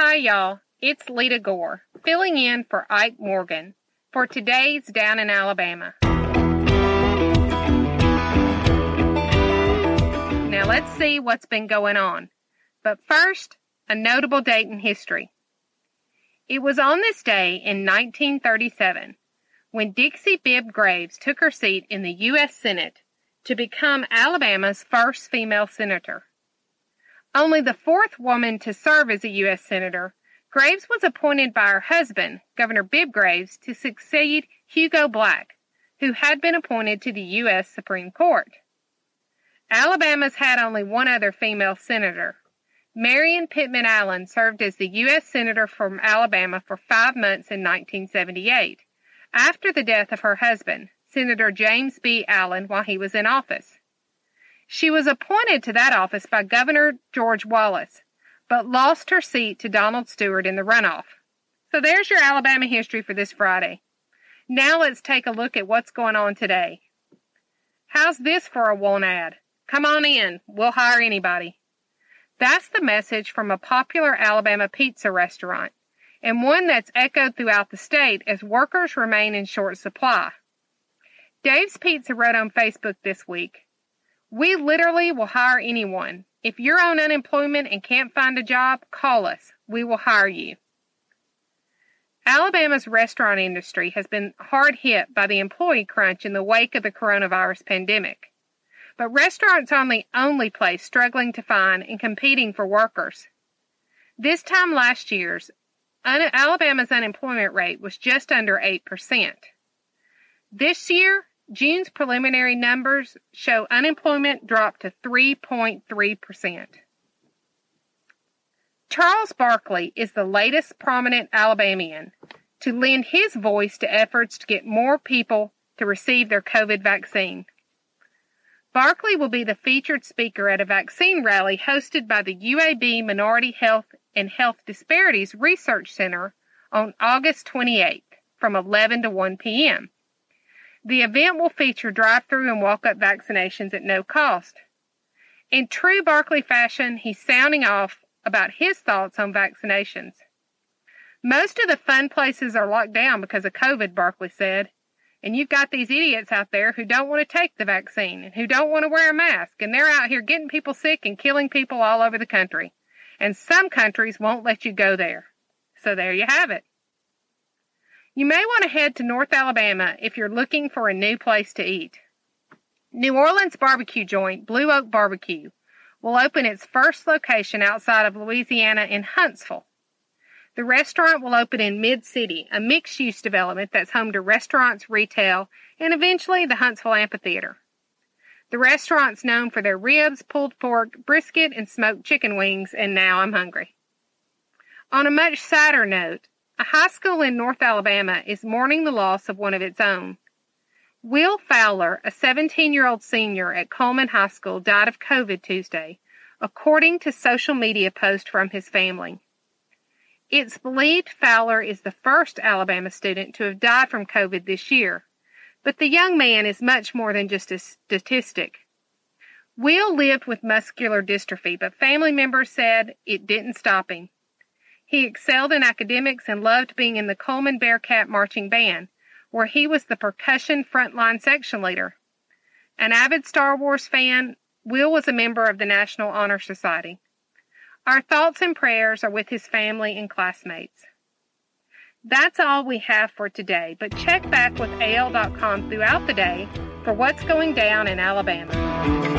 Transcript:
Hi, y'all. It's Lita Gore, filling in for Ike Morgan for today's Down in Alabama. Now let's see what's been going on. But first, a notable date in history. It was on this day in 1937 when Dixie Bibb Graves took her seat in the U.S. Senate to become Alabama's first female senator. Only the fourth woman to serve as a U.S. Senator, Graves was appointed by her husband, Governor Bibb Graves, to succeed Hugo Black, who had been appointed to the U.S. Supreme Court. Alabama's had only one other female senator. Maryon Pittman Allen served as the U.S. Senator from Alabama for five months in 1978, after the death of her husband, Senator James B. Allen, while he was in office. She was appointed to that office by Governor George Wallace, but lost her seat to Donald Stewart in the runoff. So there's your Alabama history for this Friday. Now let's take a look at what's going on today. How's this for a one ad? Come on in. We'll hire anybody. That's the message from a popular Alabama pizza restaurant, and one that's echoed throughout the state as workers remain in short supply. Dave's Pizza wrote on Facebook this week, We literally will hire anyone. If you're on unemployment and can't find a job, call us. We will hire you. Alabama's restaurant industry has been hard hit by the employee crunch in the wake of the coronavirus pandemic. But restaurants aren't the only place struggling to find and competing for workers. This time last year's, Alabama's unemployment rate was just under 8%. This year, June's preliminary numbers show unemployment dropped to 3.3%. Charles Barkley is the latest prominent Alabamian to lend his voice to efforts to get more people to receive their COVID vaccine. Barkley will be the featured speaker at a vaccine rally hosted by the UAB Minority Health and Health Disparities Research Center on August 28th from 11 to 1 p.m. The event will feature drive-through and walk-up vaccinations at no cost. In true Barkley fashion, he's sounding off about his thoughts on vaccinations. Most of the fun places are locked down because of COVID, Barkley said. And you've got these idiots out there who don't want to take the vaccine and who don't want to wear a mask, and they're out here getting people sick and killing people all over the country. And some countries won't let you go there. So there you have it. You may want to head to North Alabama if you're looking for a new place to eat. New Orleans barbecue joint, Blue Oak Barbecue, will open its first location outside of Louisiana in Huntsville. The restaurant will open in Mid City, a mixed use development that's home to restaurants, retail, and eventually the Huntsville Amphitheater. The restaurant's known for their ribs, pulled pork, brisket, and smoked chicken wings, and now I'm hungry. On a much sadder note, a high school in North Alabama is mourning the loss of one of its own. Will Fowler, a 17 year old senior at Cullman High School, died of COVID Tuesday, according to social media posts from his family. It's believed Fowler is the first Alabama student to have died from COVID this year, but the young man is much more than just a statistic. Will lived with muscular dystrophy, but family members said it didn't stop him. He excelled in academics and loved being in the Cullman Bearcat Marching Band, where he was the percussion frontline section leader. An avid Star Wars fan, Will was a member of the National Honor Society. Our thoughts and prayers are with his family and classmates. That's all we have for today, but check back with AL.com throughout the day for what's going down in Alabama.